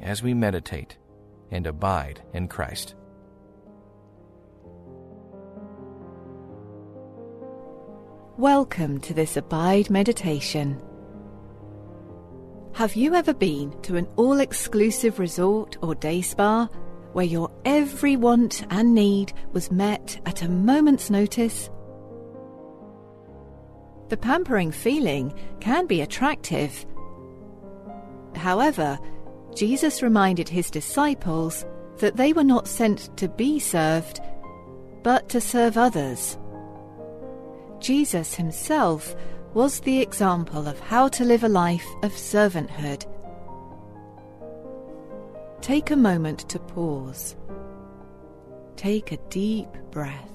as we meditate and abide in Christ. Welcome to this Abide meditation. Have you ever been to an all exclusive resort or day spa where your every want and need was met at a moment's notice? The pampering feeling can be attractive. However, Jesus reminded his disciples that they were not sent to be served, but to serve others. Jesus himself was the example of how to live a life of servanthood. Take a moment to pause. Take a deep breath.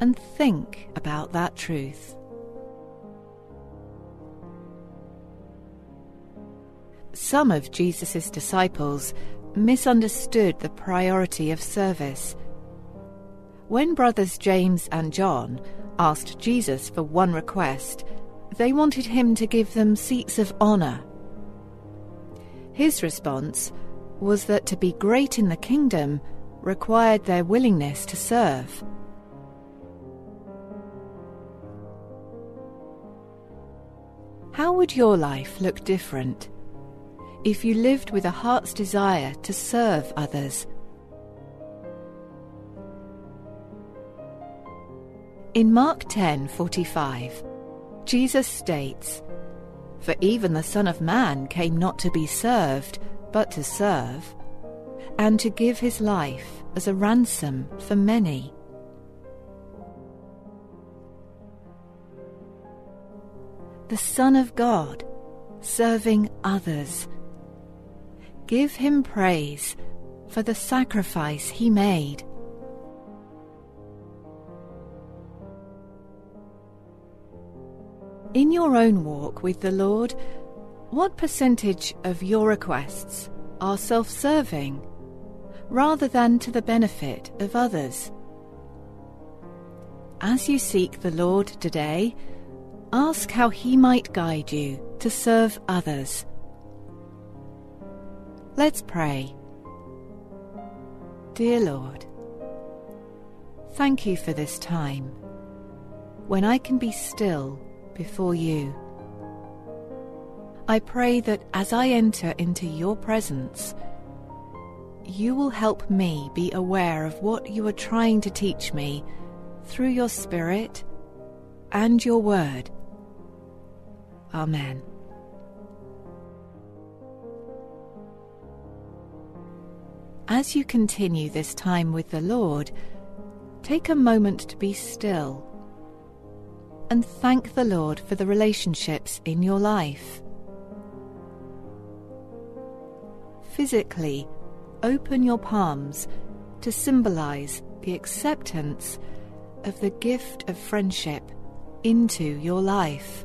And think about that truth. Some of Jesus' disciples misunderstood the priority of service. When brothers James and John asked Jesus for one request, they wanted him to give them seats of honour. His response was that to be great in the kingdom required their willingness to serve. How would your life look different if you lived with a heart's desire to serve others? In Mark 10:45, Jesus states, "For even the Son of Man came not to be served, but to serve, and to give his life as a ransom for many." The Son of God serving others. Give him praise for the sacrifice he made. In your own walk with the Lord, what percentage of your requests are self serving rather than to the benefit of others? As you seek the Lord today, ask how He might guide you to serve others. Let's pray. Dear Lord, thank you for this time when I can be still before you. I pray that as I enter into your presence, you will help me be aware of what you are trying to teach me through your Spirit and your Word. Amen. As you continue this time with the Lord, take a moment to be still and thank the Lord for the relationships in your life. Physically, open your palms to symbolize the acceptance of the gift of friendship into your life.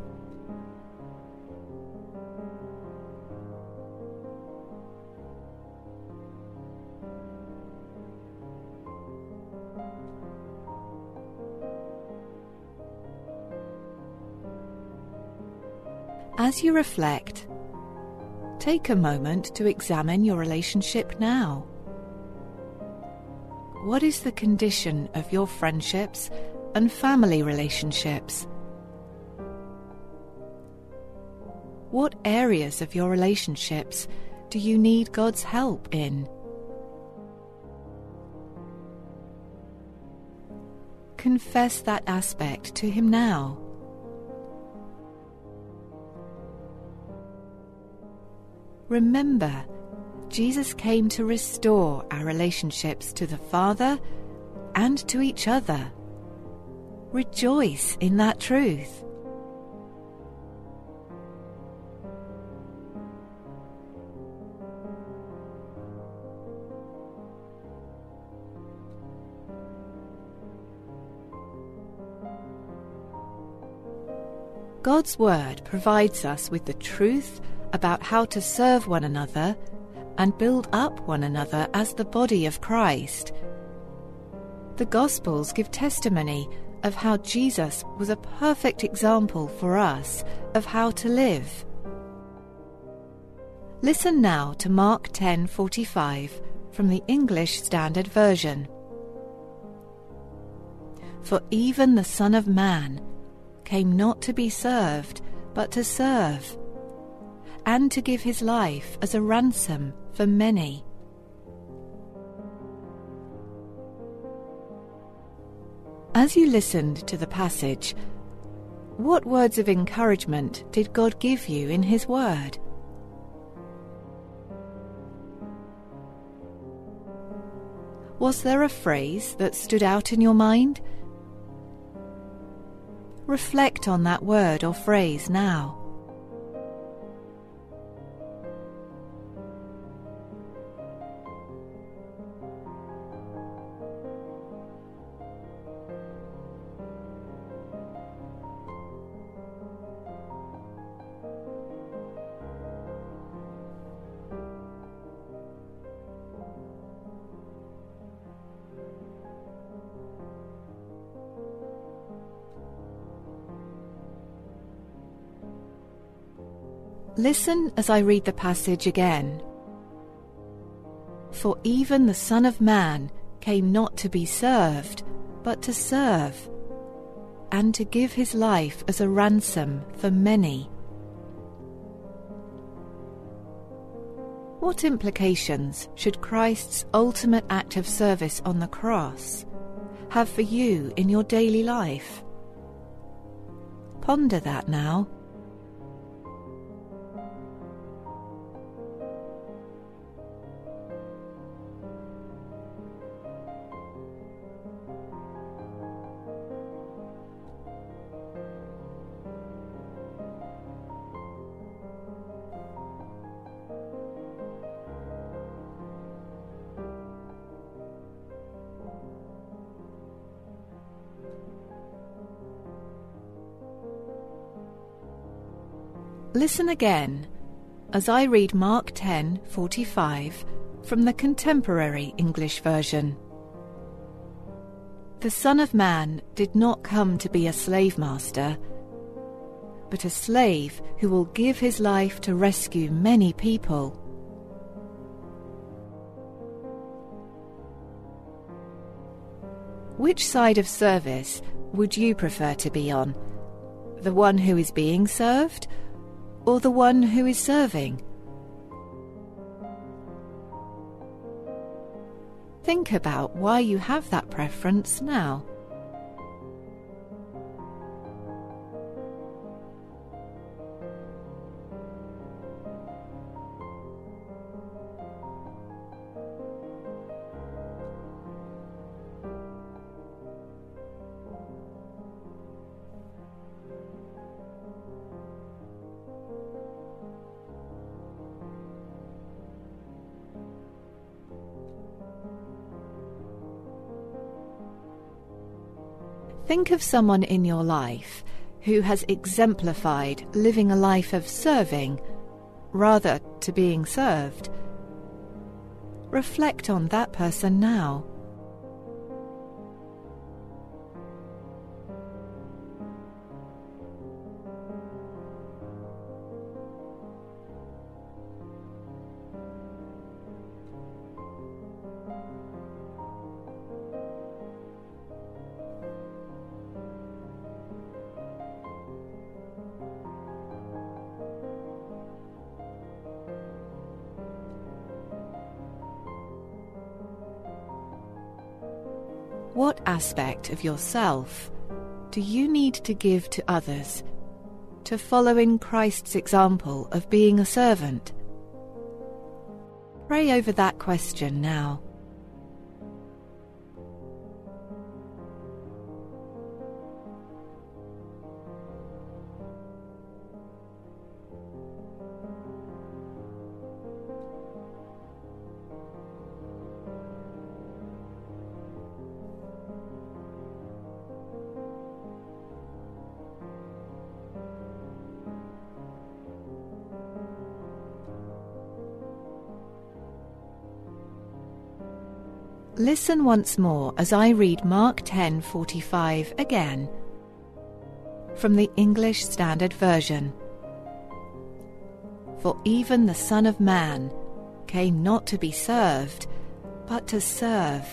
As you reflect, take a moment to examine your relationship now. What is the condition of your friendships and family relationships? What areas of your relationships do you need God's help in? Confess that aspect to Him now. Remember, Jesus came to restore our relationships to the Father and to each other. Rejoice in that truth. God's Word provides us with the truth about how to serve one another and build up one another as the body of Christ. The Gospels give testimony of how Jesus was a perfect example for us of how to live. Listen now to Mark 10:45 from the English Standard Version. For even the Son of Man came not to be served, but to serve, and to give his life as a ransom for many. As you listened to the passage, what words of encouragement did God give you in His Word? Was there a phrase that stood out in your mind? Reflect on that word or phrase now. Listen as I read the passage again. For even the Son of Man came not to be served, but to serve, and to give his life as a ransom for many. What implications should Christ's ultimate act of service on the cross have for you in your daily life? Ponder that now. Listen again as I read Mark 10:45 from the contemporary English version. The Son of Man did not come to be a slave master, but a slave who will give his life to rescue many people. Which side of service would you prefer to be on? The one who is being served? Or the one who is serving? Think about why you have that preference now. Think of someone in your life who has exemplified living a life of serving rather to being served. Reflect on that person now. What aspect of yourself do you need to give to others to follow in Christ's example of being a servant? Pray over that question now. Listen once more as I read Mark 10:45 again from the English Standard Version. For even the Son of Man came not to be served, but to serve,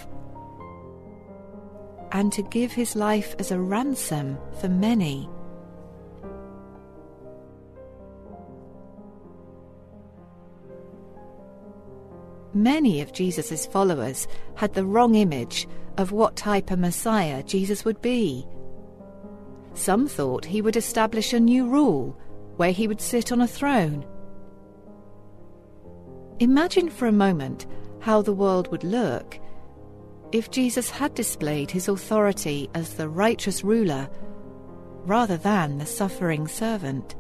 and to give his life as a ransom for many. Many of Jesus' followers had the wrong image of what type of Messiah Jesus would be. Some thought he would establish a new rule where he would sit on a throne. Imagine for a moment how the world would look if Jesus had displayed his authority as the righteous ruler rather than the suffering servant.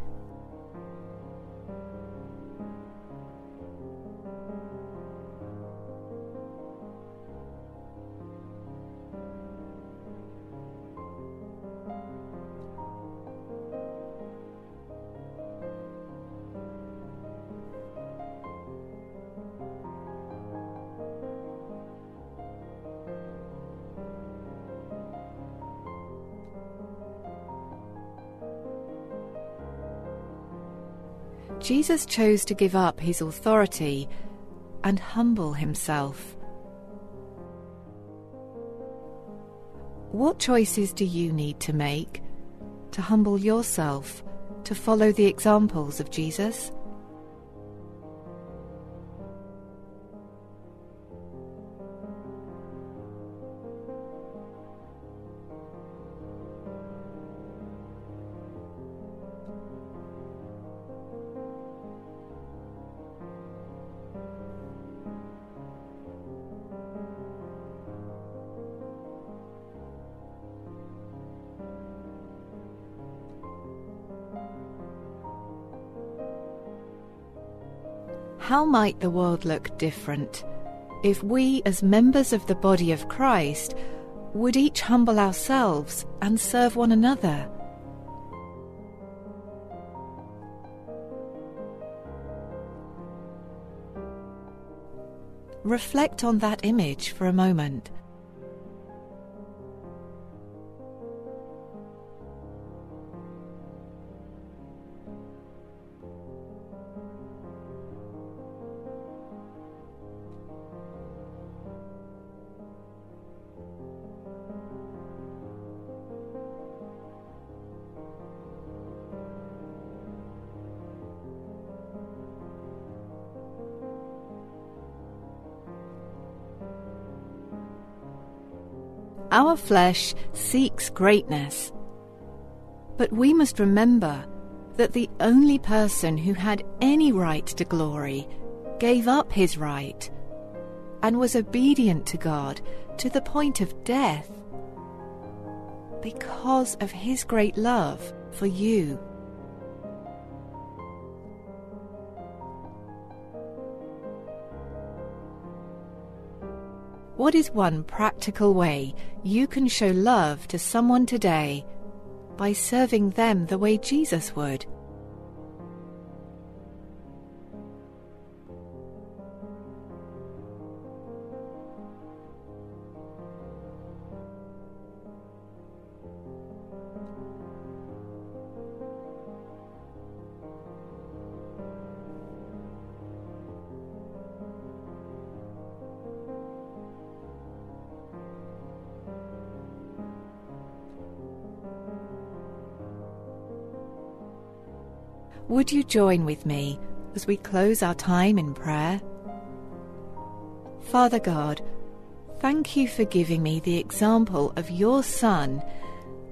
Jesus chose to give up his authority and humble himself. What choices do you need to make to humble yourself to follow the examples of Jesus? How might the world look different if we, as members of the body of Christ, would each humble ourselves and serve one another? Reflect on that image for a moment. Our flesh seeks greatness. But we must remember that the only person who had any right to glory gave up his right and was obedient to God to the point of death because of his great love for you. What is one practical way you can show love to someone today by serving them the way Jesus would? Would you join with me as we close our time in prayer? Father God, thank you for giving me the example of your Son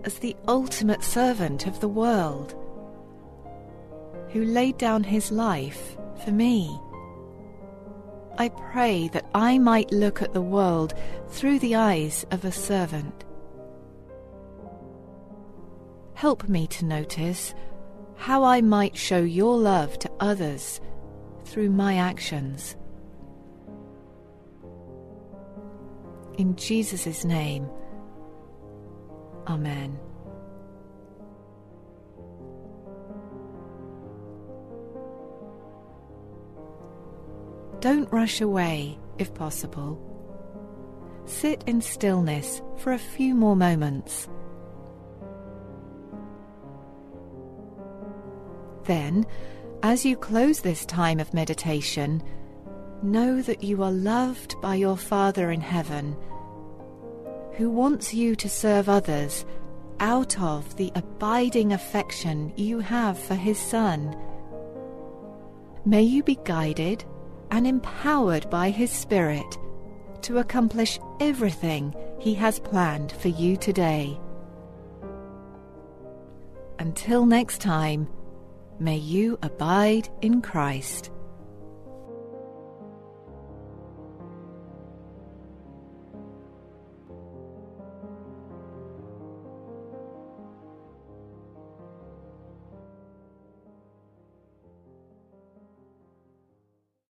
as the ultimate servant of the world, who laid down his life for me. I pray that I might look at the world through the eyes of a servant. Help me to notice how I might show your love to others through my actions. In Jesus' name, Amen. Don't rush away if possible. sit in stillness for a few more moments. Then, as you close this time of meditation, know that you are loved by your Father in heaven, who wants you to serve others out of the abiding affection you have for his Son. May you be guided and empowered by his Spirit to accomplish everything he has planned for you today. Until next time, may you abide in Christ.